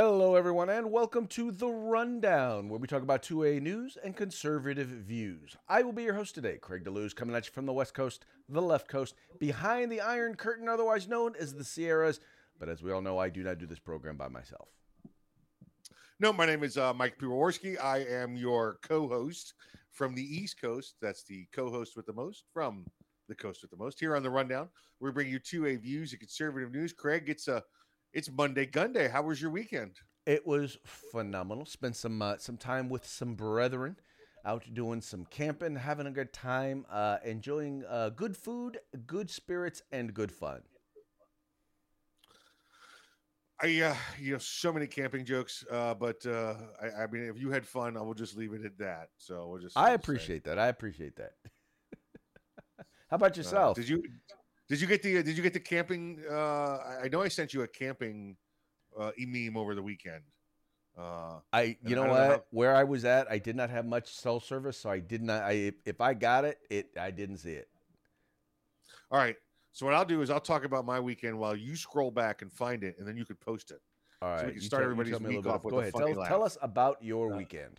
Hello, everyone, and welcome to The Rundown, where we talk about 2A news and conservative views. I will be your host today, Craig DeLuz, coming at you from the West Coast, the left coast, behind the Iron Curtain, otherwise known as the Sierras. But as we all know, I do not do this program by myself. No, my name is uh, Mike Piwowarski. I am your co-host from the East Coast. That's the co-host with the most from the coast with the most. Here on the rundown, we bring you two A views of conservative news. Craig, gets a it's Monday Gun Day. How was your weekend? It was phenomenal. Spent some uh, some time with some brethren, out doing some camping, having a good time, uh, enjoying uh, good food, good spirits, and good fun. I, uh, you know, so many camping jokes, uh, but uh, I, I mean, if you had fun, I will just leave it at that. So we'll just. I appreciate say. that. I appreciate that. How about Uh, yourself? did you did you get the did you get the camping? Uh, I know I sent you a camping uh, meme over the weekend. Uh, I, you know I what? know how- Where I was at, I did not have much cell service, so I did not. I if, I got it, it I didn't see it. all right. So what I'll do is I'll talk about my weekend while you scroll back and find it, and then you could post it. All right, we can you start tell- everybody's tell me a week off with Go ahead. Tell, tell us about your Uh, weekend.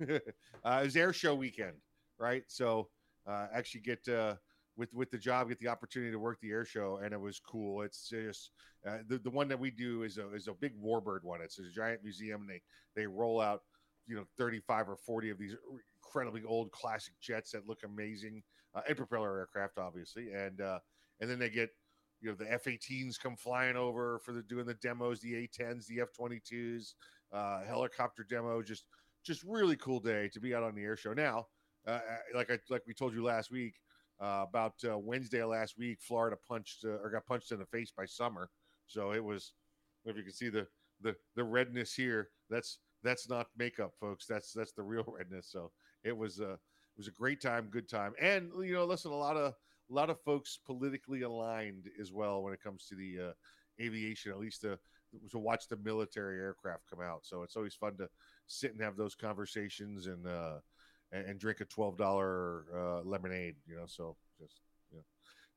uh, it was air show weekend, right? So uh, actually get uh, with with the job, get the opportunity to work the air show, and it was cool. It's just uh, the the one that we do is a is a big warbird one. It's a giant museum, and they they roll out you know 35 or 40 of these incredibly old classic jets that look amazing uh, and propeller aircraft obviously and uh and then they get you know the f-18s come flying over for the doing the demos the a-10s the f-22s uh helicopter demo just just really cool day to be out on the air show now uh, like i like we told you last week uh, about uh, wednesday last week florida punched uh, or got punched in the face by summer. So it was if you can see the the the redness here that's that's not makeup folks. That's that's the real redness. So it was uh it was a great time good time. And you know listen a lot of a lot of folks politically aligned as well when it comes to the uh aviation at least to to watch the military aircraft come out. So it's always fun to sit and have those conversations and uh and, and drink a twelve dollar uh lemonade you know so just you know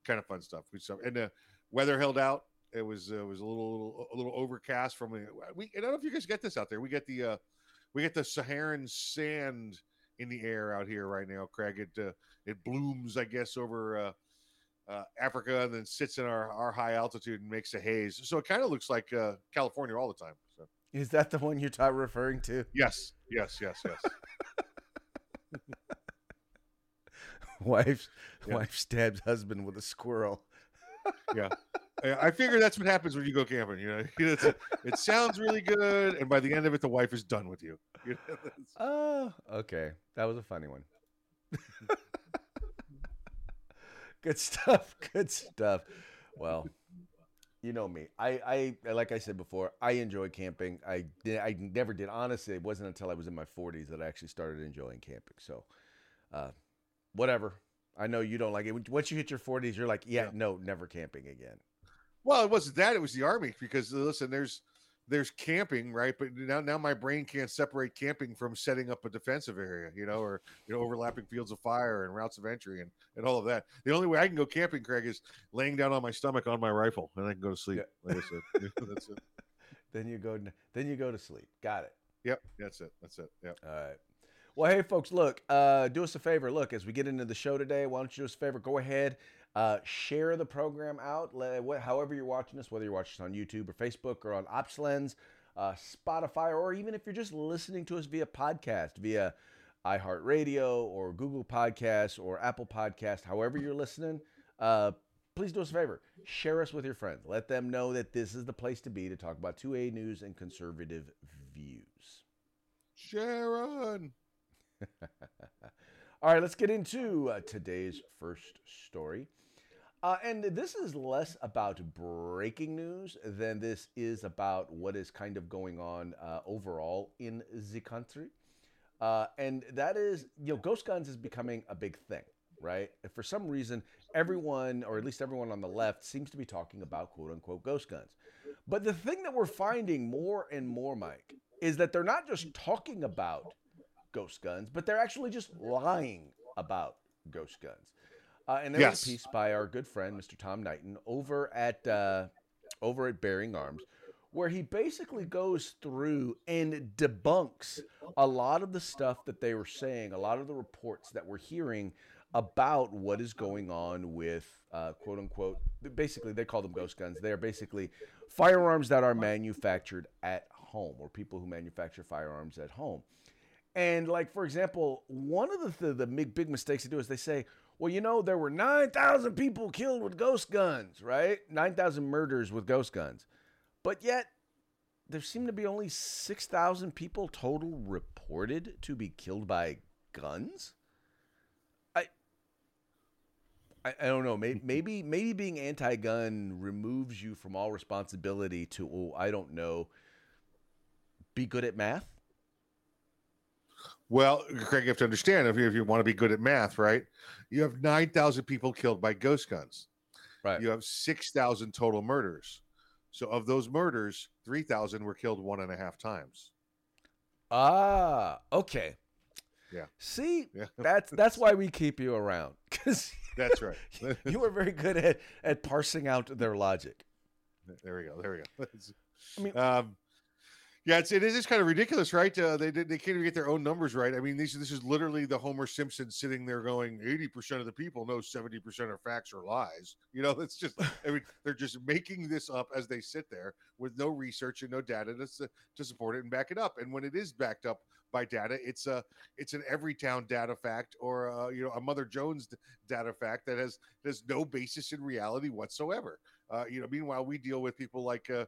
kind of fun stuff we so and the weather held out it was uh, was a little a little overcast from the we. I don't know if you guys get this out there. We get the uh, we get the Saharan sand in the air out here right now, Craig. It uh, it blooms, I guess, over uh, uh, Africa and then sits in our our high altitude and makes a haze. So it kind of looks like uh, California all the time. So Is that the one you're referring to? yes, yes, yes, yes. Wife, Yeah. wife stabs husband with a squirrel. yeah. I figure that's what happens when you go camping. You know, It's it sounds really good, and by the end of it, the wife is done with you. You know, Oh, okay. That was a funny one. Good stuff. Good stuff. Well, you know me. I, I like I said before, I enjoy camping. I did, I never did. Honestly, it wasn't until I was in my 40s that I actually started enjoying camping. So, uh, whatever. I know you don't like it. Once you hit your 40s, you're like, yeah, Yeah. no, never camping again. Well, it wasn't that; it was the army. Because listen, there's there's camping, right? But now now my brain can't separate camping from setting up a defensive area, you know, or you know, overlapping fields of fire and routes of entry and and all of that. The only way I can go camping, Craig, is laying down on my stomach on my rifle, and I can go to sleep. Like I said, that's it. Then you go. Then you go to sleep. Got it. Yep, that's it. That's it. Yep. All right. Well, hey, folks, look, uh, do us a favor. Look, as we get into the show today, why don't you do us a favor? Go ahead, uh, share the program out, let, however you're watching us, whether you're watching us on YouTube or Facebook or on OpsLens, uh, Spotify, or even if you're just listening to us via podcast, via iHeartRadio or Google Podcasts or Apple Podcast, however you're listening, uh, please do us a favor. Share us with your friends. Let them know that this is the place to be to talk about 2A news and conservative views. Sharon. All right, let's get into uh, today's first story. Uh, and this is less about breaking news than this is about what is kind of going on uh, overall in the country. Uh, and that is, you know, ghost guns is becoming a big thing, right? For some reason, everyone, or at least everyone on the left, seems to be talking about quote unquote ghost guns. But the thing that we're finding more and more, Mike, is that they're not just talking about ghost guns, but they're actually just lying about ghost guns. Uh, and there's Yes. a piece by our good friend Mr. Tom Knighton over at uh, over at Bearing Arms, where he basically goes through and debunks a lot of the stuff that they were saying, a lot of the reports that we're hearing about what is going on with uh, quote unquote. Basically, they call them ghost guns. They are basically firearms that are manufactured at home, or people who manufacture firearms at home. And like for example, one of the the, the big big mistakes they do is they say, well, you know, there were nine thousand people killed with ghost guns, right? Nine thousand murders with ghost guns, but yet there seem to be only six thousand people total reported to be killed by guns. I I, I don't know. Maybe, hmm. maybe maybe being anti-gun removes you from all responsibility to oh I don't know. Be good at math. Well, Craig, you have to understand if you, if you want to be good at math, right? You have 9,000 people killed by ghost guns. Right. You have 6,000 total murders. So of those murders, 3,000 were killed one and a half times. Ah, okay. Yeah. See, Yeah. that's that's why we keep you around because That's right. you are very good at at parsing out their logic. there we go. There we go. I mean- um, yeah, it's, it is kind of ridiculous, right? Uh, they they can't even get their own numbers right. I mean, these this is literally the Homer Simpson sitting there going, eighty percent of the people know seventy percent of facts or lies. You know, it's just I mean, they're just making this up as they sit there with no research and no data to to support it and back it up. And when it is backed up by data, it's a it's an Everytown data fact or uh, you know a Mother Jones data fact that has has no basis in reality whatsoever. Uh, you know, meanwhile, we deal with people like. Uh,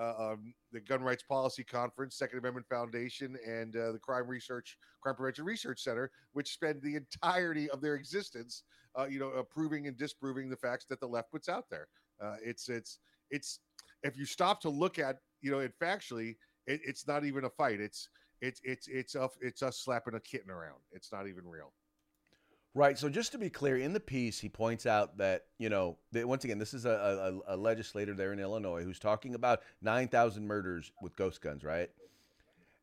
uh, um, the Gun Rights Policy Conference, Second Amendment Foundation, and uh, the Crime Research, Crime Prevention Research Center, which spend the entirety of their existence, uh, you know, approving and disproving the facts that the left puts out there. Uh, it's it's it's if you stop to look at you know it factually, it, it's not even a fight. It's it's it's it's it's us slapping a kitten around. It's not even real. Right. So just to be clear, in the piece, he points out that you know that once again, this is a, a, a legislator there in Illinois who's talking about nine thousand murders with ghost guns, right?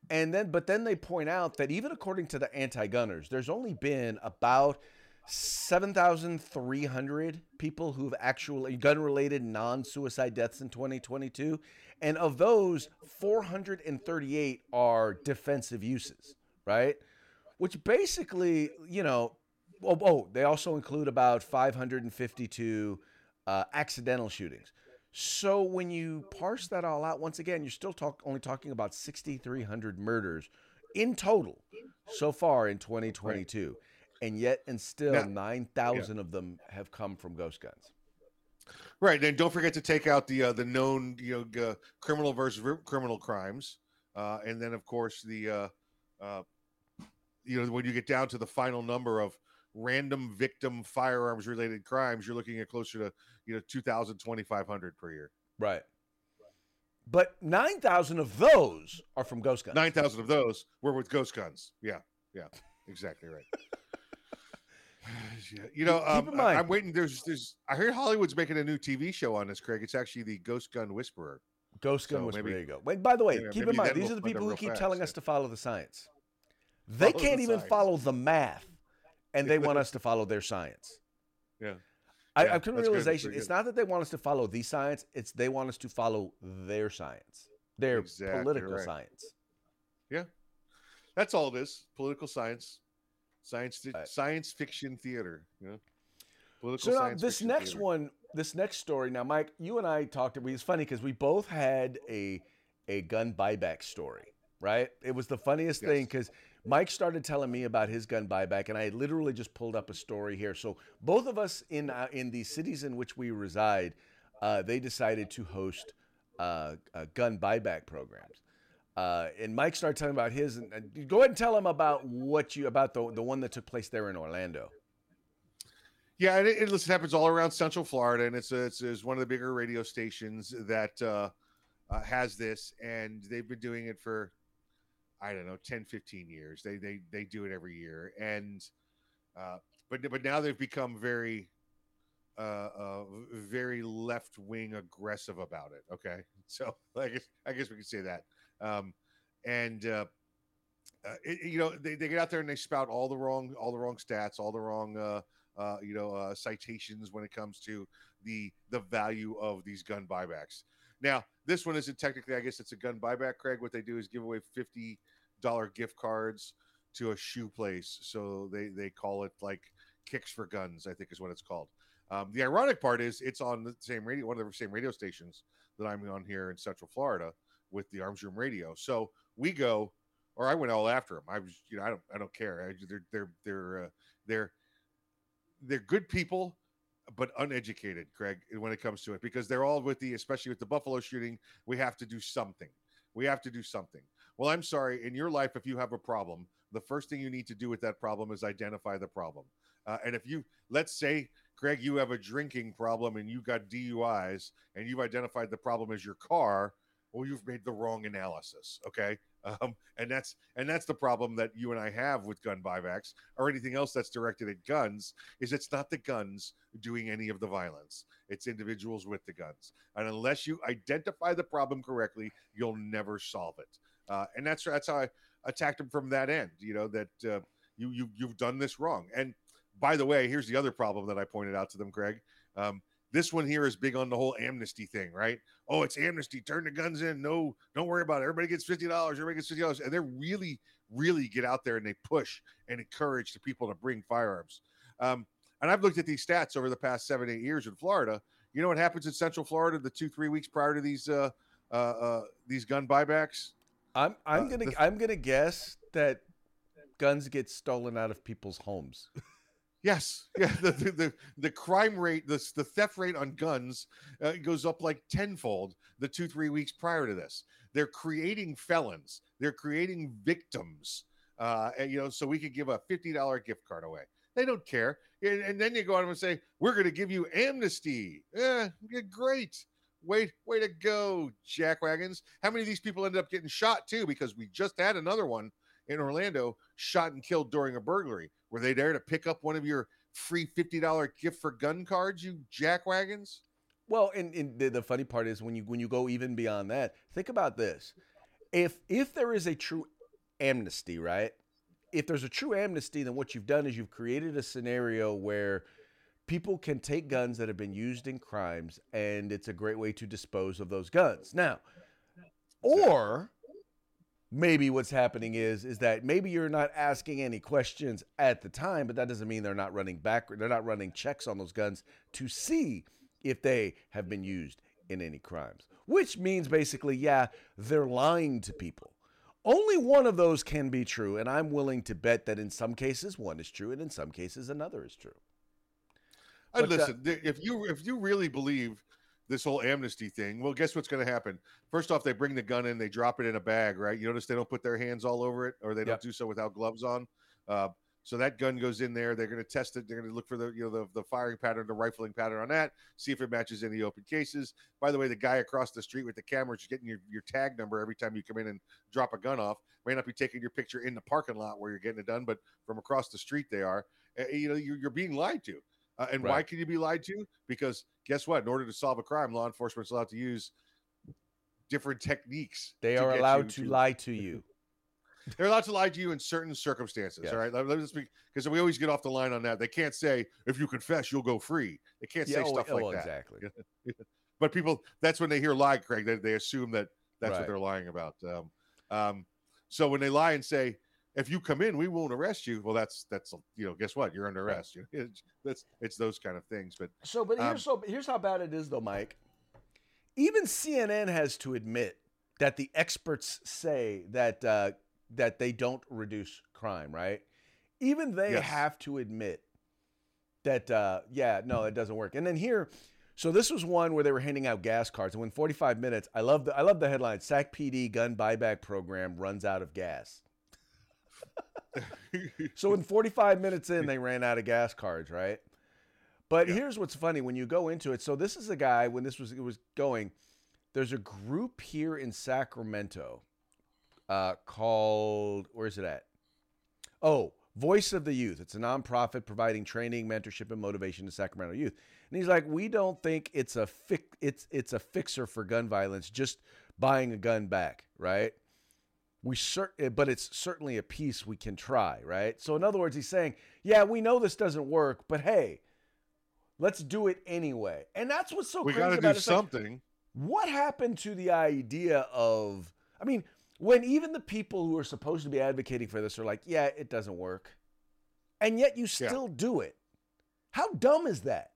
And then, but then they point out that even according to the anti-gunners, there's only been about seven thousand three hundred people who've actually gun-related non-suicide deaths in 2022, and of those, 438 are defensive uses, right? Which basically, you know, oh, oh, they also include about 552 uh, accidental shootings. So when you parse that all out, once again, you're still talk, only talking about 6,300 murders in total so far in 2022, and yet and still Now- 9,000 of them have come from ghost guns. Right, and don't forget to take out the uh, the known you know uh, criminal versus r- criminal crimes, uh, and then of course the uh, uh, you know when you get down to the final number of random victim firearms related crimes, you're looking at closer to you know 2,000, 2,500 per year. Right. But 9,000 of those are from ghost guns. Nine thousand of those were with ghost guns. Yeah, yeah, exactly right. Yeah, You know, Keep um, I- I'm waiting. There's, there's. I heard Hollywood's making a new TV show on this, Craig. It's actually the Ghost Gun Whisperer. Ghost gun So whisper. maybe- there you go. Wait, by the way, Yeah, keep in mind these are the people who keep telling yeah. us to follow the science. They Follow can't the even science. follow the math, and they want us to follow their science. Yeah. I, Yeah, I've come to the realization it's not that they want us to follow the science; it's they want us to follow their science, their Exactly political right. science. Yeah. That's all it is. Political science, science, Right. science fiction theater. You know, political So now this next theater. one, this next story. Now, Mike, you and I talked. It was funny because we both had a a gun buyback story, right? It was the funniest thing because Mike started telling me about his gun buyback, and I literally just pulled up a story here. So both of us in uh, in the cities in which we reside, uh, they decided to host uh, gun buyback programs. Uh, and Mike started telling about his. And, go ahead and tell him about what you about the the one that took place there in Orlando. Yeah, and it, it listen, happens all around Central Florida, and it's a, it's, it's one of the bigger radio stations that uh, uh, has this, and they've been doing it for I don't know 10, 15 years. They they they do it every year, and uh, but but now they've become very uh, uh very left wing aggressive about it. Okay, so I guess I guess we could say that. Um, and uh, uh, it, you know they, they get out there and they spout all the wrong all the wrong stats, all the wrong uh, uh, you know uh, citations when it comes to the the value of these gun buybacks. Now this one isn't technically. I guess it's a gun buyback. Craig, what they do is give away fifty dollar gift cards to a shoe place. So they they call it like kicks for guns. I think is what it's called. Um, the ironic part is it's on the same radio, one of the same radio stations that I'm on here in Central Florida with the Arms Room Radio. So we go, or I went all after them. I was, you know, I don't, I don't care. I, they're, they're, they're, uh, they're, they're good people, but uneducated, Craig, when it comes to it, because they're all with the, especially with the Buffalo shooting, we have to do something. We have to do something. Well, I'm sorry. In your life, if you have a problem, the first thing you need to do with that problem is identify the problem. Uh, and if you, let's say, Craig, you have a drinking problem and you got DUIs and you've identified the problem as your car, well, you've made the wrong analysis. Okay. Um, and that's and that's the problem that you and I have with gun buybacks or anything else that's directed at guns is it's not the guns doing any of the violence. It's individuals with the guns. And unless you identify the problem correctly, you'll never solve it. Uh, and that's that's how I attacked him from that end. You know that uh, you you you've done this wrong. And by the way, here's the other problem that I pointed out to them, Greg. Um, this one here is big on the whole amnesty thing, right? Oh, it's amnesty. Turn the guns in. No, don't worry about it. Everybody gets fifty dollars. Everybody gets fifty dollars, and they really, really get out there and they push and encourage the people to bring firearms. Um, and I've looked at these stats over the past seven, eight years in Florida. You know what happens in Central Florida the two, three weeks prior to these uh, uh, uh, these gun buybacks? I'm I'm uh, gonna the, I'm gonna guess that guns get stolen out of people's homes. Yes, yeah. The the the, the crime rate, the the theft rate on guns uh, goes up like tenfold the two three weeks prior to this. They're creating felons. They're creating victims. Uh, and, you know, so we could give a fifty dollar gift card away. They don't care. And, and then you go on and say, "We're going to give you amnesty." Yeah, great. Wait, way to go, jackwagons. How many of these people ended up getting shot too? Because we just had another one in Orlando shot and killed during a burglary. Were they there to pick up one of your free $50 gift for gun cards, you jackwagons? Well, and, and the, the funny part is when you when you go even beyond that, think about this. If if there is a true amnesty, right? If there's a true amnesty, then what you've done is you've created a scenario where people can take guns that have been used in crimes and it's a great way to dispose of those guns. Now, or maybe what's happening is is that maybe you're not asking any questions at the time but that doesn't mean they're not running back they're not running checks on those guns to see if they have been used in any crimes which means basically yeah they're lying to people. Only one of those can be true and i'm willing to bet that in some cases one is true and in some cases another is true. But, uh, listen uh, if you if you really believe this whole amnesty thing. Well, guess what's going to happen? First off, they bring the gun in, they drop it in a bag, right? You notice they don't put their hands all over it, or they don't do so without gloves on. Uh, so that gun goes in there. They're going to test it. They're going to look for the you know the, the firing pattern, the rifling pattern on that. See if it matches any open cases. By the way, the guy across the street with the camera is getting your, your tag number every time you come in and drop a gun off. May not be taking your picture in the parking lot where you're getting it done, but from across the street they are. Uh, you know you're, you're being lied to. Uh, and right. why can you be lied to? Because guess what? In order to solve a crime, law enforcement's allowed to use different techniques. They are allowed to, to, lie to you. They're allowed to lie to you in certain circumstances. Yes. All right. Let, us speak because we always get off the line on that. They can't say if you confess, you'll go free. They can't say oh, stuff oh, like that. Exactly. but people, that's when they hear lie, Craig. They, they assume that that's right. what they're lying about. Um, um, so when they lie and say if you come in, we won't arrest you. Well, that's that's you know, guess what? You're under arrest. Right. It's, that's it's those kind of things. But so, but here's um, so here's how bad it is, though, Mike. Even CNN has to admit that the experts say that uh, that they don't reduce crime. Right? Even they yes. have to admit that uh, yeah, no, it doesn't work. And then here. So this was one where they were handing out gas cards, and when 45 minutes, I love the I love the headline: Sac PD gun buyback program runs out of gas so in 45 minutes in, they ran out of gas cards, right? But yeah. here's what's funny when you go into it. So this is a guy when this was it was going. There's a group here in Sacramento uh, called where's it at? Oh, Voice of the Youth. It's a nonprofit providing training, mentorship, and motivation to Sacramento youth. And he's like, we don't think it's a fix. it's it's a fixer for gun violence. Just buying a gun back, right? We cert- eh, but it's certainly a piece we can try, right? So in other words, he's saying, yeah, we know this doesn't work, but hey, let's do it anyway. And that's what's so we got to do something. Like, what happened to the idea of? I mean, when even the people who are supposed to be advocating for this are like, "Yeah, it doesn't work," and yet you still yeah. do it. How dumb is that?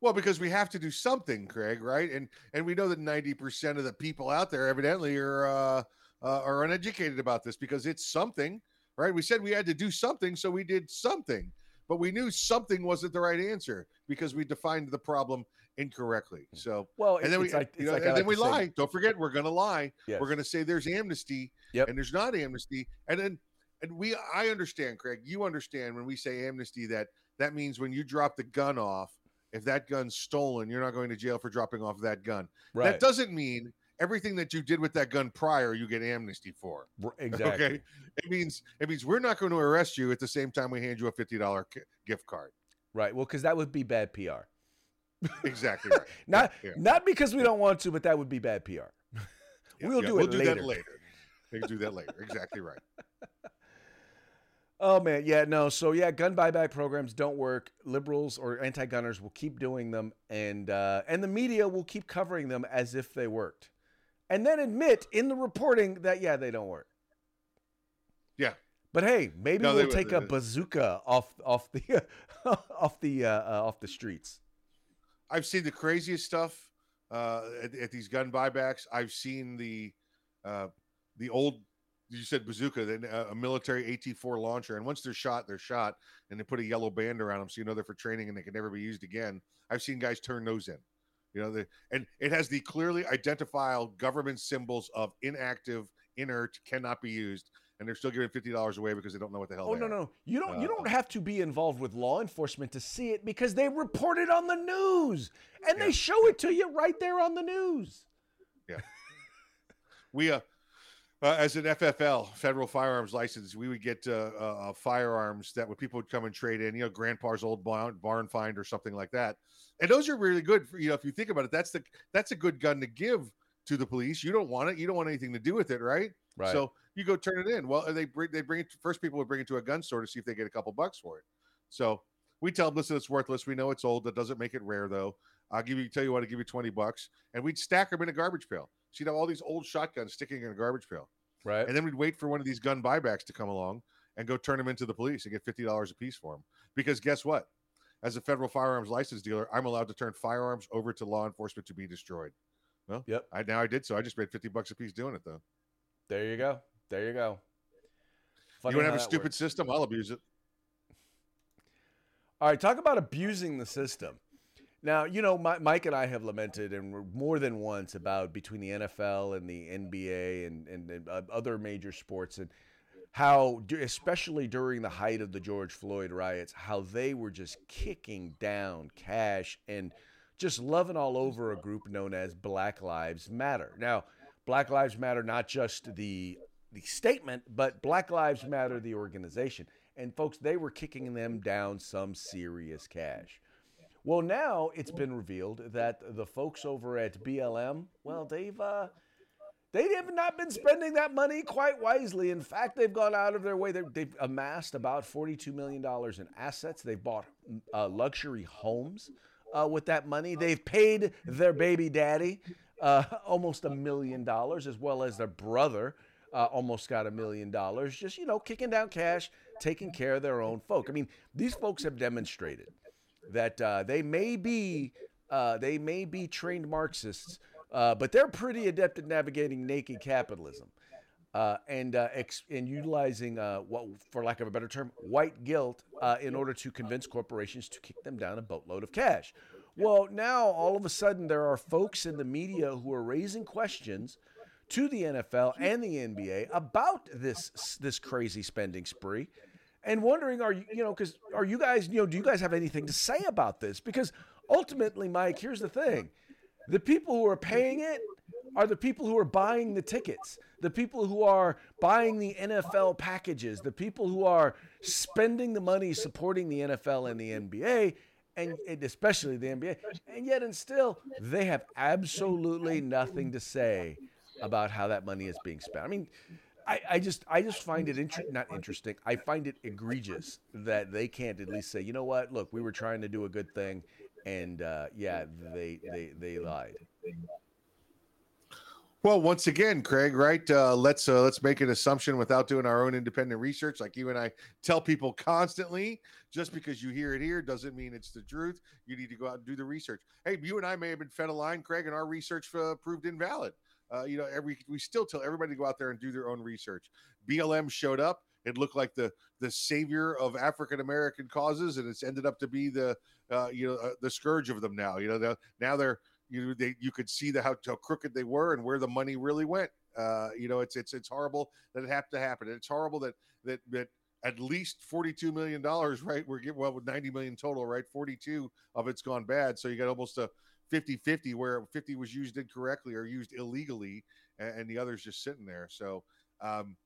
Well, because we have to do something, Craig, right? And and we know that ninety percent of the people out there evidently are uh, uh, are uneducated about this because it's something, right? We said we had to do something, so we did something, but we knew something wasn't the right answer because we defined the problem incorrectly. Hmm. So well, and then we like, you know, like and then we say. lie. Don't forget, we're going to lie. Yes. We're going to say there's amnesty, yep. and there's not amnesty, and then and we I understand, Craig. You understand when we say amnesty that that means when you drop the gun off if that gun's stolen, you're not going to jail for dropping off that gun. Right. That doesn't mean everything that you did with that gun prior you get amnesty for. Exactly. Okay. It means it means we're not going to arrest you at the same time we hand you a fifty dollar gift card. Right. Well, because that would be bad PR. exactly right. not yeah. not because we don't want to, but that would be bad PR. Yeah, we'll yeah, do we'll it do later. that later. Can do that later. Exactly right. Oh man, yeah, no. So yeah, gun buyback programs don't work. Liberals or anti-gunners will keep doing them, and uh, and the media will keep covering them as if they worked, and then admit in the reporting that yeah, they don't work. Yeah. But hey, maybe No, we'll they- take they- a bazooka off off the off the uh, uh, off the streets. I've seen the craziest stuff uh, at, at these gun buybacks. I've seen the uh, the old you said bazooka, then uh, a military AT4 launcher, and once they're shot, they're shot, and they put a yellow band around them so you know they're for training and they can never be used again. I've seen guys turn those in, you know, the, and it has the clearly identifiable government symbols of inactive, inert, cannot be used, and they're still giving fifty dollars away because they don't know what the hell. Oh no, are. no, you don't. you Uh, don't have to be involved with law enforcement to see it because they report it on the news and Yeah. they show it to you right there on the news. Yeah, we uh, uh, as an FFL federal firearms license, we would get uh, uh, uh, firearms that would people would come and trade in, you know, grandpa's old barn, barn find or something like that, and those are really good. For, you know, if you think about it, that's the that's a good gun to give to the police. You don't want it. You don't want anything to do with it, right? Right. So you go turn it in. Well, they bring they bring it. First, people would bring it to a gun store to see if they get a couple bucks for it. So we tell them, listen, it's worthless. We know it's old. That doesn't make it rare, though. I'll give you tell you what, I'll give you twenty bucks, and we'd stack them in a garbage pail. So you'd have all these old shotguns sticking in a garbage pail, right. and then we'd wait for one of these gun buybacks to come along and go turn them into the police and get fifty dollars a piece for them. Because guess what? As a federal firearms license dealer, I'm allowed to turn firearms over to law enforcement to be destroyed. Well, Yep. I now I did so. I just made fifty bucks a piece doing it though. There you go. There you go. Funny you want to have a stupid works. system? I'll abuse it. All right, talk about abusing the system. Now, you know, Mi- Mike and I have lamented and more than once about between the NFL and the NBA and, and, and uh, other major sports and how, especially during the height of the George Floyd riots, how they were just kicking down cash and just loving all over a group known as Black Lives Matter. Now, Black Lives Matter, not just the the statement, but Black Lives Matter, the organization. And folks, they were kicking them down some serious cash. Well, now it's been revealed that the folks over at BLM, well, they've uh, they have not been spending that money quite wisely. In fact, they've gone out of their way. They've, they've amassed about forty-two million dollars in assets. They've bought uh, luxury homes uh, with that money. They've paid their baby daddy uh, almost a million dollars, as well as their brother uh, almost got a million dollars. Just you know, kicking down cash, taking care of their own folk. I mean, these folks have demonstrated that uh, they may be uh, they may be trained Marxists, uh, but they're pretty adept at navigating naked capitalism uh, and uh, ex- and utilizing uh, what, for lack of a better term, white guilt in order to convince corporations to kick them down a boatload of cash. Well, now all of a sudden there are folks in the media who are raising questions to the NFL and the NBA about this this crazy spending spree and wondering are you you know because are you guys you know do you guys have anything to say about this? Because ultimately mike here's the thing. The people who are paying it are the people who are buying the tickets. The people who are buying the nfl packages. The people who are spending the money supporting the nfl and the nba and, especially the nba and yet and still they have absolutely nothing to say about how that money is being spent. I mean I, I just I just find it inter- not interesting. I find it egregious that they can't at least say, you know what? Look, we were trying to do a good thing, and uh, yeah, they they they lied. Well, once again, Craig, right? Uh, let's uh, let's make an assumption without doing our own independent research, like you and I tell people constantly. Just because you hear it here doesn't mean it's the truth. You need to go out and do the research. Hey, you and I may have been fed a line, Craig, and our research uh, proved invalid. Uh, you know, every we still tell everybody to go out there and do their own research. BLM showed up. It looked like the the savior of African American causes, and it's ended up to be the uh, you know uh, the scourge of them now. You know, the, now they're you know, they you could see the how, how crooked they were and where the money really went. Uh, you know, it's it's it's horrible that it had to happen. It's horrible that that that at least forty-two million dollars, right? We're getting well with ninety million total, right? Forty-two of it's gone bad, so you got almost a 50-50 where 50 was used incorrectly or used illegally, and, and the others just sitting there. So, um,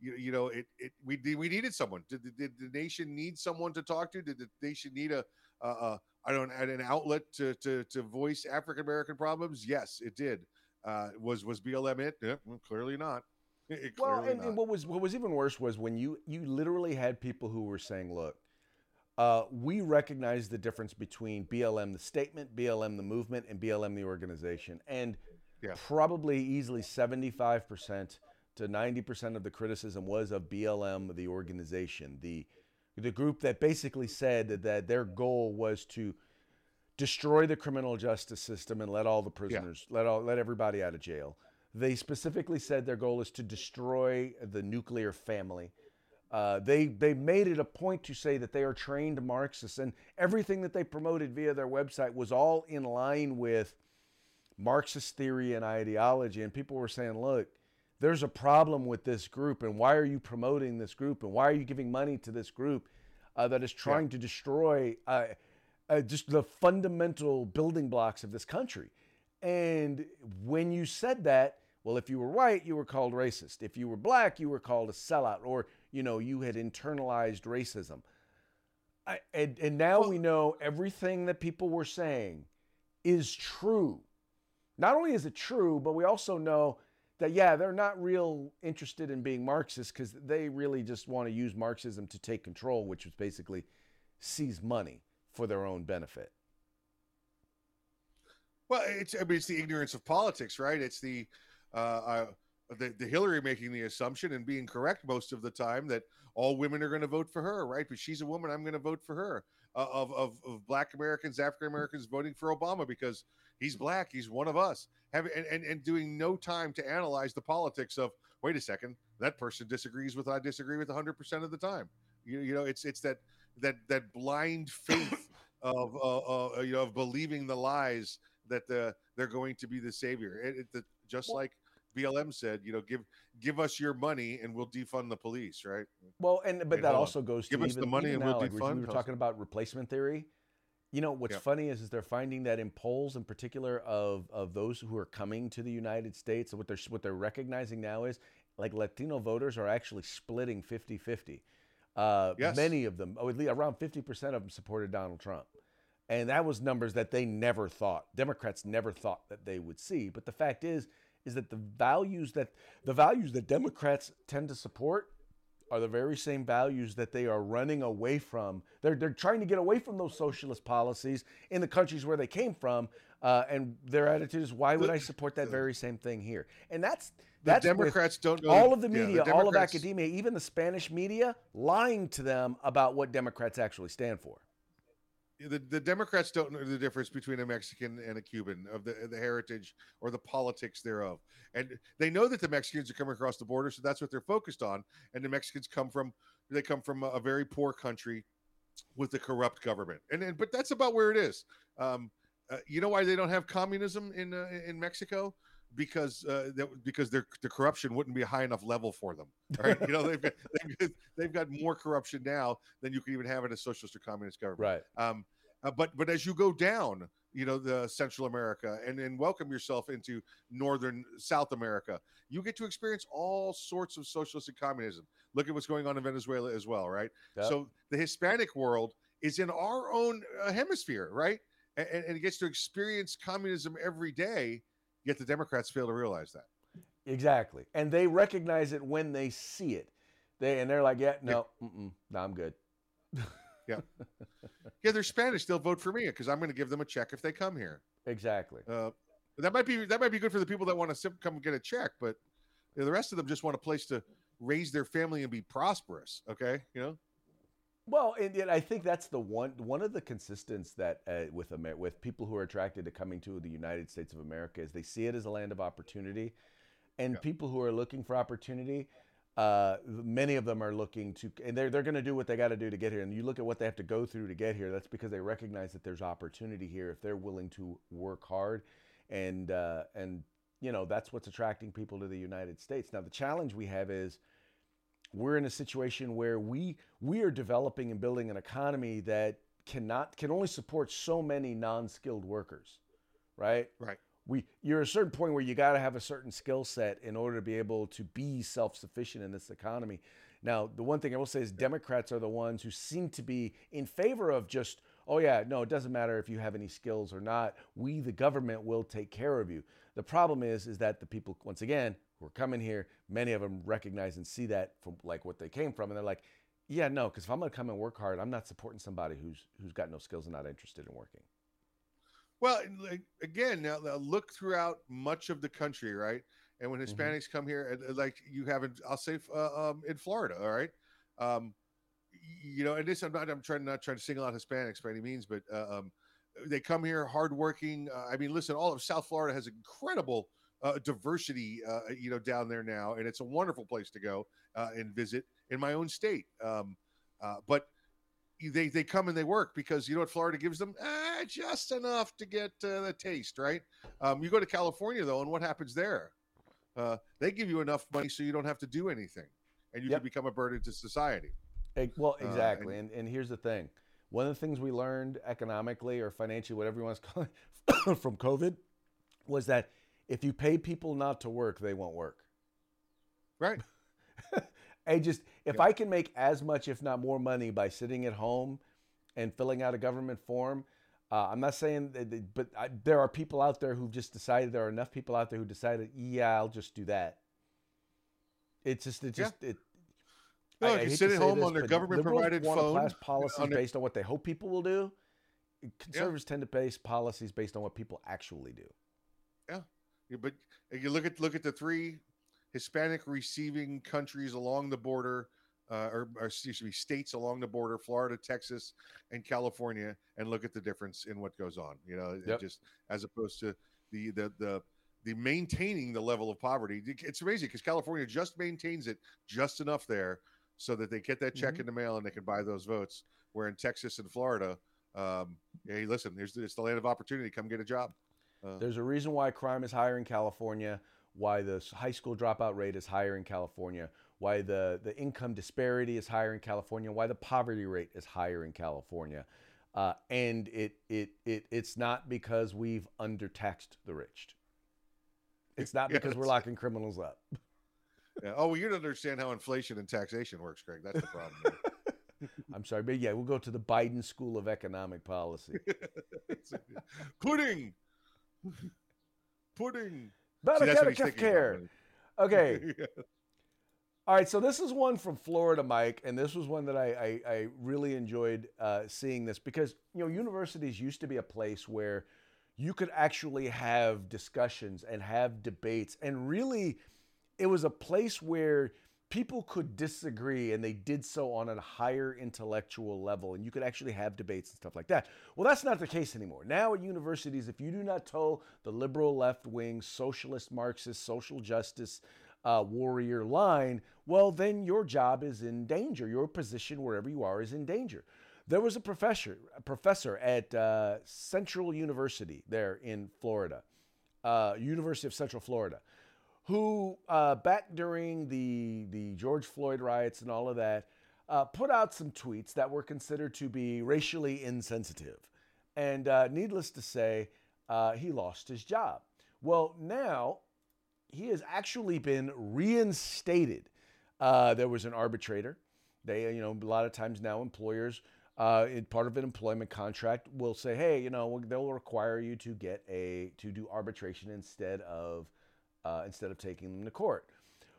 you, you know, it, it we we needed someone. Did, did the nation need someone to talk to? Did the nation need a, a, a I don't an outlet to to to voice African American problems? Yes, it did. Uh, was was BLM it? Yeah, well, clearly not. It, well, and, not. and, what was what was even worse was when you you literally had people who were saying, "Look, uh, we recognize the difference between BLM the statement, BLM the movement, and BLM the organization," and yeah. probably easily seventy five percent to ninety percent of the criticism was of BLM the organization, the the group that basically said that, that their goal was to destroy the criminal justice system and let all the prisoners, yeah. let all, let everybody out of jail. They specifically said their goal is to destroy the nuclear family. Uh, they they made it a point to say that they are trained Marxists, and everything that they promoted via their website was all in line with Marxist theory and ideology. And people were saying, "Look, there's a problem with this group and why are you promoting this group and why are you giving money to this group uh, that is trying yeah. to destroy uh, uh, just the fundamental building blocks of this country and when you said that well if you were white you were called racist if you were black you were called a sellout or you know you had internalized racism. I, and, and now well, we know everything that people were saying is true. Not only is it true but we also know that yeah they're not real interested in being marxist because they really just want to use marxism to take control which is basically seize money for their own benefit. Well it's i mean it's the ignorance of politics right? It's the uh, uh the, the hillary making the assumption and being correct most of the time that all women are going to vote for her right? But she's a woman i'm going to vote for her uh, of, of, of black americans african americans voting for obama because he's black he's one of us. Having and, and, and doing no time to analyze the politics of wait a second that person disagrees with i disagree with 100% of the time. You, you know it's it's that that that blind faith of uh, uh, you know of believing the lies that the, they're going to be the savior. It, it the, just like BLM said, you know, give give us your money and we'll defund the police, right? Well, and but that also goes to give even, us the money and now, we'll like defund. We were talking about replacement theory. You know what's funny is, is they're finding that in polls, in particular of of those who are coming to the United States, what they're what they're recognizing now is like Latino voters are actually splitting 50-50. Uh, yes. Many of them, oh, at least around 50% of them supported Donald Trump. And that was numbers that they never thought. Democrats never thought that they would see. But the fact is, is that the values that the values that Democrats tend to support are the very same values that they are running away from. They're, they're trying to get away from those socialist policies in the countries where they came from. Uh, and their attitude is, why would I support that very same thing here? And that's that's the Democrats don't know, all of the media, yeah, the all of academia, even the Spanish media, lying to them about what Democrats actually stand for the, the Democrats don't know the difference between a Mexican and a Cuban of the the heritage or the politics thereof, and they know that the Mexicans are coming across the border, so that's what they're focused on. And the Mexicans come from they come from a, very poor country with a corrupt government, and, and but that's about where it is. Um, uh, you know why they don't have communism in uh, in Mexico? Because uh, that, because their the corruption wouldn't be a high enough level for them. Right? you know, they've got, they've, they've got more corruption now than you can even have in a socialist or communist government. Right. Um, uh, but but as you go down, you know, the Central America and then welcome yourself into Northern South America, you get to experience all sorts of socialist and communism. Look at what's going on in Venezuela as well, right? Yep. So the Hispanic world is in our own uh, hemisphere, right? And, and it gets to experience communism every day Yet the Democrats fail to realize that. Exactly, and they recognize it when they see it. They and they're like, yeah, no, yeah. no, I'm good. Yeah. yeah, they're Spanish. They'll vote for me because I'm going to give them a check if they come here. Exactly. Uh, that might be that might be good for the people that want to come get a check, but you know, the rest of them just want a place to raise their family and be prosperous. Okay, you know. Well, and, and I think that's the one one of the consistents that uh, with Amer- with people who are attracted to coming to the United States of America is they see it as a land of opportunity, and yeah. people who are looking for opportunity, uh, many of them are looking to, and they're they're going to do what they got to do to get here. And you look at what they have to go through to get here. That's because they recognize that there's opportunity here if they're willing to work hard, and uh, and you know that's what's attracting people to the United States. Now the challenge we have is we're in a situation where we we are developing and building an economy that cannot can only support so many non-skilled workers right? Right. We you're at a certain point where you got to have a certain skill set in order to be able to be self-sufficient in this economy. Now the one thing i will say is democrats are the ones who seem to be in favor of just oh yeah no it doesn't matter if you have any skills or not. We the government will take care of you. The problem is is that the people once again who are coming here, many of them recognize and see that from like what they came from, and they're like, yeah, no, because if I'm going to come and work hard, I'm not supporting somebody who's who's got no skills and not interested in working. Well, again, now look throughout much of the country, right? And when mm-hmm. Hispanics mm-hmm. come here, like you have, in, I'll say, uh, um, in Florida, all right. Um, you know, and this I'm not I'm trying not trying to single out Hispanics by any means, but uh, um, they come here hardworking. Uh, I mean, listen, all of South Florida has incredible uh, diversity, uh, you know, down there now, and it's a wonderful place to go uh, and visit in my own state. Um, uh, but they they come and they work because you know what Florida gives them eh, just enough to get uh, the taste, right? Um, you go to California though, and what happens there? Uh, they give you enough money so you don't have to do anything, and you yep. can become a burden to society. Well, exactly, and, and, and here's the thing: one of the things we learned economically or financially, whatever you want to call it, from COVID, was that if you pay people not to work, they won't work. Right. I just if yep. I can make as much, if not more, money by sitting at home and filling out a government form, uh, I'm not saying, that, but I, there are people out there who've just decided. There are enough people out there who decided, yeah, I'll just do that. It's just, it just, yeah. it. No, I, you sit at home this, on their government provided phone. Pass policies based on what they hope people will do. Conservatives yeah. tend to base policies based on what people actually do. Yeah. But you look at look at the three Hispanic receiving countries along the border, uh, or, or, excuse me, states along the border: Florida, Texas, and California, and look at the difference in what goes on. You know, yep. just as opposed to the the the the maintaining the level of poverty. It's amazing because California just maintains it just enough there so that they get that check mm-hmm. in the mail and they can buy those votes. Where in Texas and Florida, um, hey, listen, there's it's the land of opportunity. Come get a job. Uh, There's a reason why crime is higher in California, why the high school dropout rate is higher in California, why the, the income disparity is higher in California, why the poverty rate is higher in California. Uh, and it, it, it, it's not because we've undertaxed the rich. It's not because we're locking criminals up. Yeah. Oh, well, you don't understand how inflation and taxation works, Craig. That's the problem. I'm sorry, but yeah, we'll go to the Biden School of Economic Policy. Pudding. Pudding. Better See, care. Okay. yeah. All right, so this is one from Florida, Mike, and this was one that I, I, I really enjoyed uh, seeing this because you know universities used to be a place where you could actually have discussions and have debates, and really, it was a place where people could disagree and they did so on a higher intellectual level and you could actually have debates and stuff like that. Well, that's not the case anymore. Now at universities, if you do not toe the liberal left wing, socialist, Marxist, social justice, uh, warrior line, well, then your job is in danger. Your position wherever you are is in danger. There was a professor, a professor at uh, Central University there in Florida, uh, University of Central Florida who uh, back during the the George Floyd riots and all of that uh, put out some tweets that were considered to be racially insensitive, and uh, needless to say, uh, he lost his job. Well, now he has actually been reinstated. Uh, there was an arbitrator. They, you know, a lot of times now employers. Uh, in part of an employment contract will say, hey, you know, they'll require you to get a to do arbitration instead of uh, instead of taking them to court.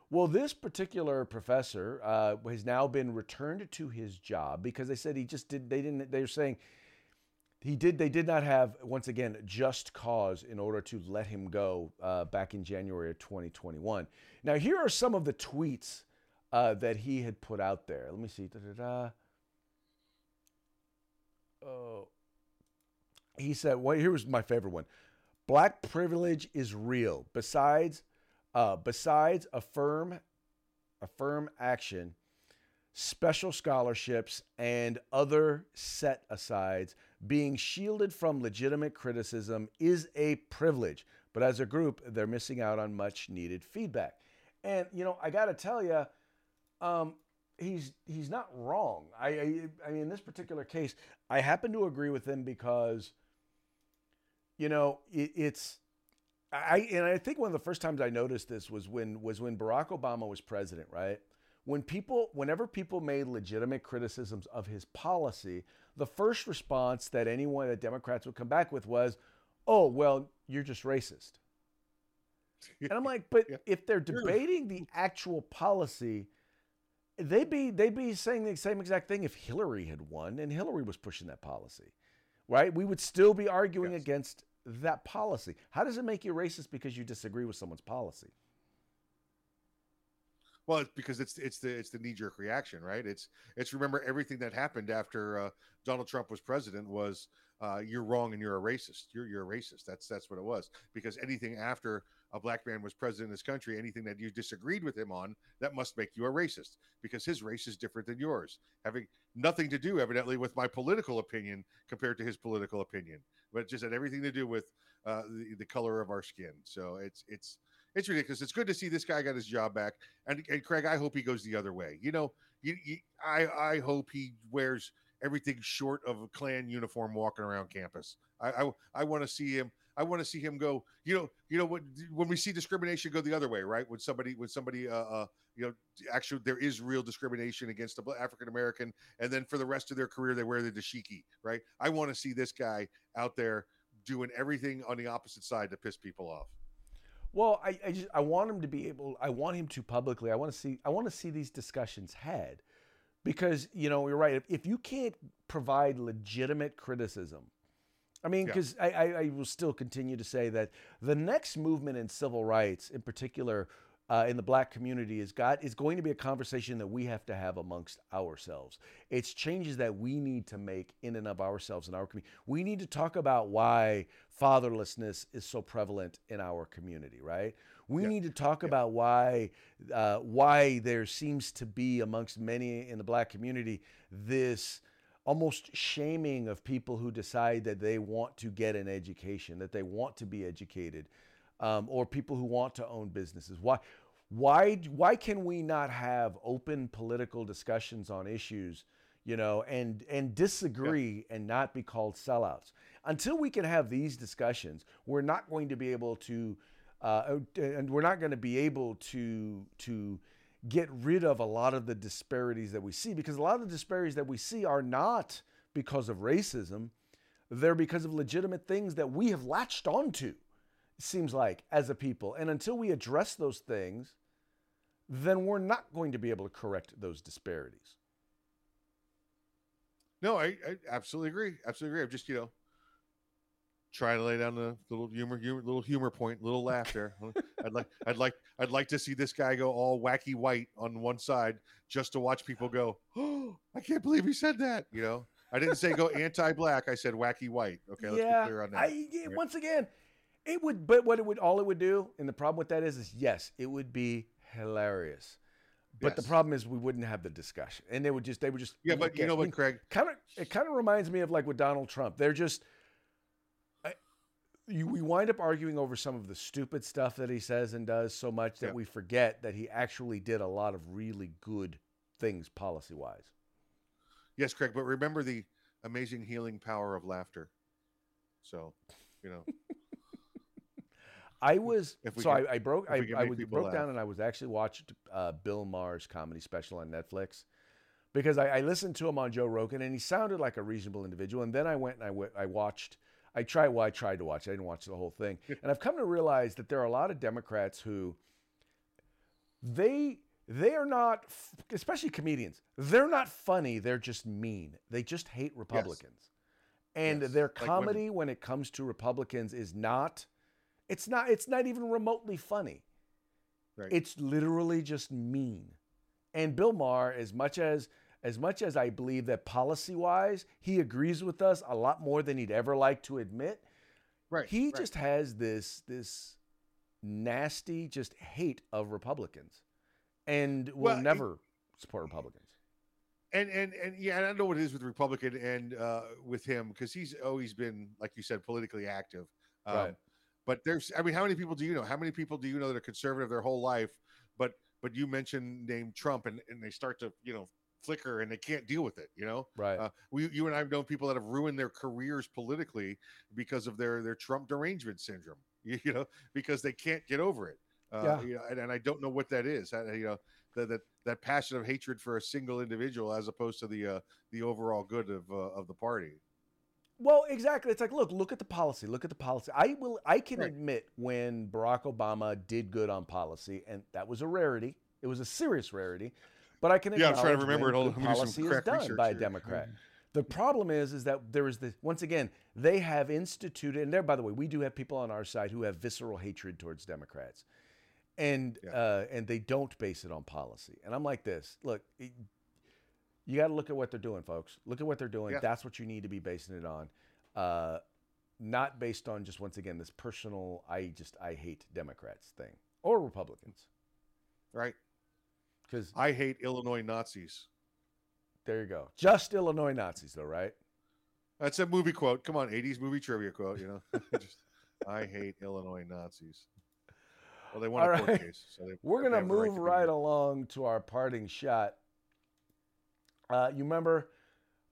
Well, this particular professor uh, has now been returned to his job because they said he just did. They didn't. They were saying he did. They did not have once again just cause in order to let him go uh, back in January of 2021. Now, here are some of the tweets uh, that he had put out there. Let me see. Da-da-da. Oh, he said. Well, here was my favorite one. Black privilege is real. Besides uh, besides affirm, affirm action, special scholarships, and other set asides, being shielded from legitimate criticism is a privilege. But as a group, they're missing out on much needed feedback. And you know, I got to tell you, um, he's he's not wrong. I, I I mean, in this particular case, I happen to agree with him because, you know, it, it's I and I think one of the first times I noticed this was when was when Barack Obama was president, right? When people whenever people made legitimate criticisms of his policy, the first response that anyone that Democrats would come back with was, "Oh, well, you're just racist." And I'm like, "But yeah. if they're debating the actual policy, they'd be they'd be saying the same exact thing if Hillary had won and Hillary was pushing that policy." Right? We would still be arguing yes. against that policy. How does it make you racist because you disagree with someone's policy? Well, it's because it's it's the it's the knee jerk reaction, right? It's it's remember everything that happened after uh, Donald Trump was president was uh, you're wrong and you're a racist. You're you're a racist. That's that's what it was. Because anything after a black man was president of this country, anything that you disagreed with him on, that must make you a racist because his race is different than yours, having nothing to do, evidently, with my political opinion compared to his political opinion, but just had everything to do with uh, the, the color of our skin. So it's it's it's ridiculous. It's good to see this guy got his job back, and, and Craig, I hope he goes the other way. You know, you, you, I I hope he wears everything short of a Klan uniform walking around campus. I I, I want to see him. I want to see him go. You know, you know what? When we see discrimination go the other way, right? When somebody, when somebody, uh, uh you know, actually there is real discrimination against the African American, and then for the rest of their career they wear the dashiki, right? I want to see this guy out there doing everything on the opposite side to piss people off. Well, I, I just I want him to be able. I want him to publicly. I want to see. I want to see these discussions had, because you know you're right. If, if you can't provide legitimate criticism I mean, because yeah. I, I, I, will still continue to say that the next movement in civil rights, in particular uh, in the black community, is got is going to be a conversation that we have to have amongst ourselves. It's changes that we need to make in and of ourselves in our community. We need to talk about why fatherlessness is so prevalent in our community, right? We yeah. need to talk yeah. about why uh, why there seems to be amongst many in the black community this almost shaming of people who decide that they want to get an education, that they want to be educated, um, or people who want to own businesses. Why, why, why can we not have open political discussions on issues, you know, and and disagree yeah. and not be called sellouts? Until we can have these discussions, we're not going to be able to, uh, and we're not going to be able to to get rid of a lot of the disparities that we see because a lot of the disparities that we see are not because of racism. They're because of legitimate things that we have latched onto it seems like as a people. And until we address those things then we're not going to be able to correct those disparities. No i, I absolutely agree. Absolutely agree. I'm just you know try to lay down the little humor, humor little humor point, little laughter. I'd like, I'd like, I'd like to see this guy go all wacky white on one side just to watch people go, "Oh, I can't believe he said that." You know, I didn't say go anti-black. I said wacky white. Okay, let's yeah, be clear on that. I, yeah, once again, it would, but what it would, all it would do, and the problem with that is, is yes, it would be hilarious. But yes. the problem is we wouldn't have the discussion, and they would just, they would just, yeah. But you know what, Craig? Kind of, it kind of reminds me of like with Donald Trump. They're just you, we wind up arguing over some of the stupid stuff that he says and does so much that yeah. we forget that he actually did a lot of really good things policy wise. Yes, Craig, but remember the amazing healing power of laughter. So, you know. I was so I, I, broke I, I was broke laugh. down and I was actually watched uh, Bill Maher's comedy special on Netflix because I, I, listened to him on Joe Rogan and he sounded like a reasonable individual. And then I went and I, w- I watched I tried. Well, I tried to watch. I didn't watch the whole thing, and I've come to realize that there are a lot of Democrats who they they are not, especially comedians. They're not funny. They're just mean. They just hate Republicans, and Yes, their like comedy when it comes to Republicans is not. It's not. It's not even remotely funny. Right. It's literally just mean. And Bill Maher, as much as as much as I believe that policy wise he agrees with us a lot more than he'd ever like to admit, right. he right. just has this this nasty just hate of Republicans, and will Well, it- never support Republicans. and and and yeah, and I don't know what it is with Republican and uh, with him because he's always been, like you said, politically active. Um, Right. But there's, I mean, how many people do you know? How many people do you know that are conservative their whole life? But but you mentioned name Trump, and and they start to you know flicker and they can't deal with it. You know, Right. uh, we you and I have known people that have ruined their careers politically because of their their Trump derangement syndrome. You, you know, because they can't get over it. Uh, Yeah. you know, and, and I don't know what that is. I, you know, that that that passion of hatred for a single individual as opposed to the uh, the overall good of uh, of the party. Well, exactly. It's like, look, look at the policy. Look at the policy. I will. I can Right. admit when Barack Obama did good on policy, and that was a rarity. It was a serious rarity. But I can Yeah, I'm trying to remember it. Hold on, let me do some policy is done by a. Democrat. The problem is, is that there is this. Once again, they have instituted, and there. By the way, we do have people on our side who have visceral hatred towards Democrats, and Yeah. uh, and they don't base it on policy. And I'm like this. Look, it- you got to look at what they're doing, folks. Look at what they're doing. Yeah. That's what you need to be basing it on, uh, not based on just once again this personal. I just I hate Democrats thing or Republicans Right. Because I hate Illinois Nazis. there you go. Just Illinois Nazis, though, right? That's a movie quote. Come on, 80s movie trivia quote. You know, Just, I hate Illinois Nazis. Well, they won All a court right. case. So they, We're gonna right move to right along to our parting shot. Uh, you remember,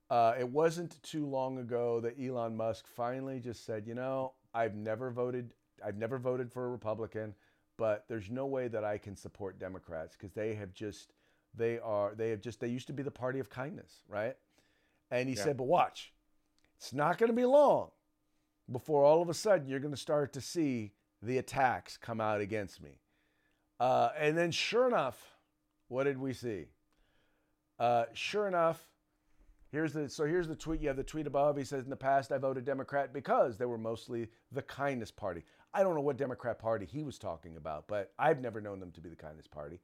uh, it wasn't too long ago that Elon Musk finally just said, "You know, I've never voted. I've never voted for a Republican, but there's no way that I can support Democrats because they have just, they are, they have just, they used to be the party of kindness, right?" And he Yeah. said, "But watch, it's not going to be long before all of a sudden you're going to start to see the attacks come out against me." Uh, and then, sure enough, what did we see? Uh, sure enough, here's the so here's the tweet. You have the tweet above. He says, "In the past, I voted Democrat because they were mostly the kindness party." I don't know what Democrat party he was talking about, but I've never known them to be the kindness party.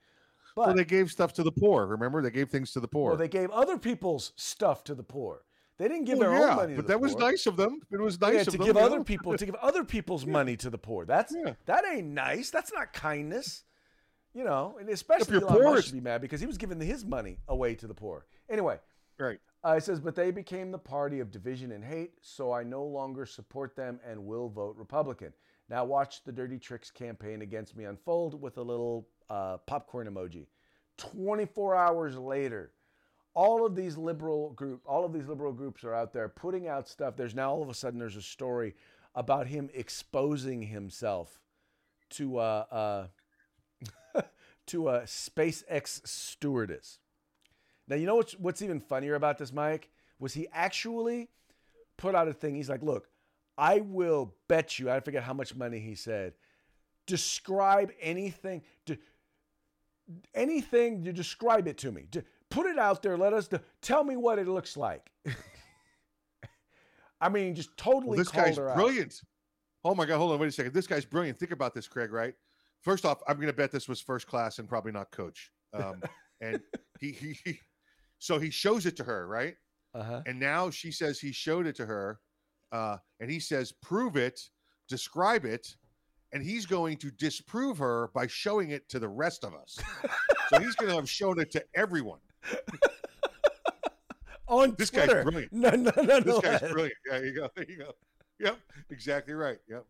But Well, they gave stuff to the poor. Remember, they gave things to the poor. well, they gave other people's stuff to the poor. They didn't give Well, their yeah, own money, to but that was nice of them. It was nice Yeah, of to them. give other know? people to give other people's money to the poor. That's Yeah. that ain't nice. That's not kindness. You know, and especially you're Elon poor, Musk should be mad because he was giving his money away to the poor. Anyway, Right. Uh, it says, but they became the party of division and hate, so I no longer support them and will vote Republican. Now watch the Dirty Tricks campaign against me unfold with a little uh, popcorn emoji. 24 hours later, all of these liberal group, all of these liberal groups are out there putting out stuff. There's now all of a sudden there's a story about him exposing himself to uh, uh, to a SpaceX stewardess. Now you know what's what's even funnier about this, Mike? Was he actually put out a thing? He's like, "Look, I will bet you. I forget how much money he said. Describe anything. De- anything. You describe it to me. De- put it out there. Let us de- tell me what it looks like." I mean, just totally Well, this called guy's her out. brilliant. Oh my god, hold on, wait a second. This guy's brilliant. Think about this, Craig. Right? First off, I'm going to bet this was first class and probably not coach. Um, and he, he he, so he shows it to her, right? Uh-huh. And now she says he showed it to her, uh, and he says, "Prove it, describe it." And he's going to disprove her by showing it to the rest of us. so he's going to have shown it to everyone. On This guy's brilliant. No, no, no, This no. guy's brilliant. There you go. There you go. Yep, exactly right. Yep.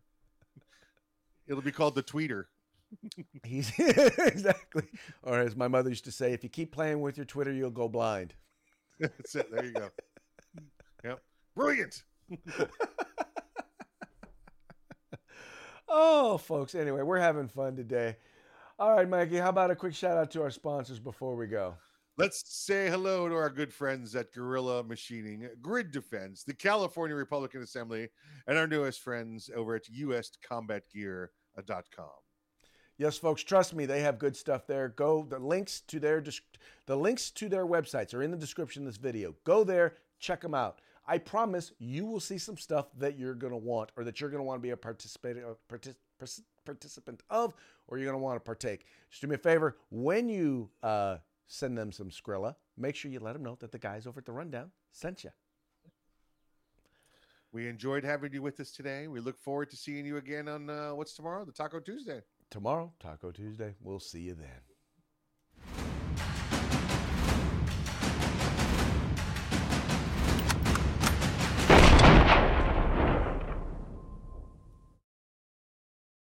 It'll be called the tweeter. He's exactly. Or as my mother used to say, if you keep playing with your Twitter, you'll go blind. That's it. There you go. Yep. Brilliant. Oh, folks. Anyway, we're having fun today. All right, Mikey. How about a quick shout out to our sponsors before we go? Let's say hello to our good friends at Gorilla Machining, Grid Defense, the California Republican Assembly, and our newest friends over at uscombatgear.com. Yes, folks, trust me, they have good stuff there. Go the links to their the links to their websites are in the description of this video. Go there, check them out. I promise you will see some stuff that you're going to want or that you're going to want to be a participant participant of or you're going to want to partake. Just do me a favor when you uh, send them some Skrilla, make sure you let them know that the guys over at the Rundown sent you. We enjoyed having you with us today. We look forward to seeing you again on uh, what's tomorrow, the Taco Tuesday. Tomorrow, Taco Tuesday. We'll see you then.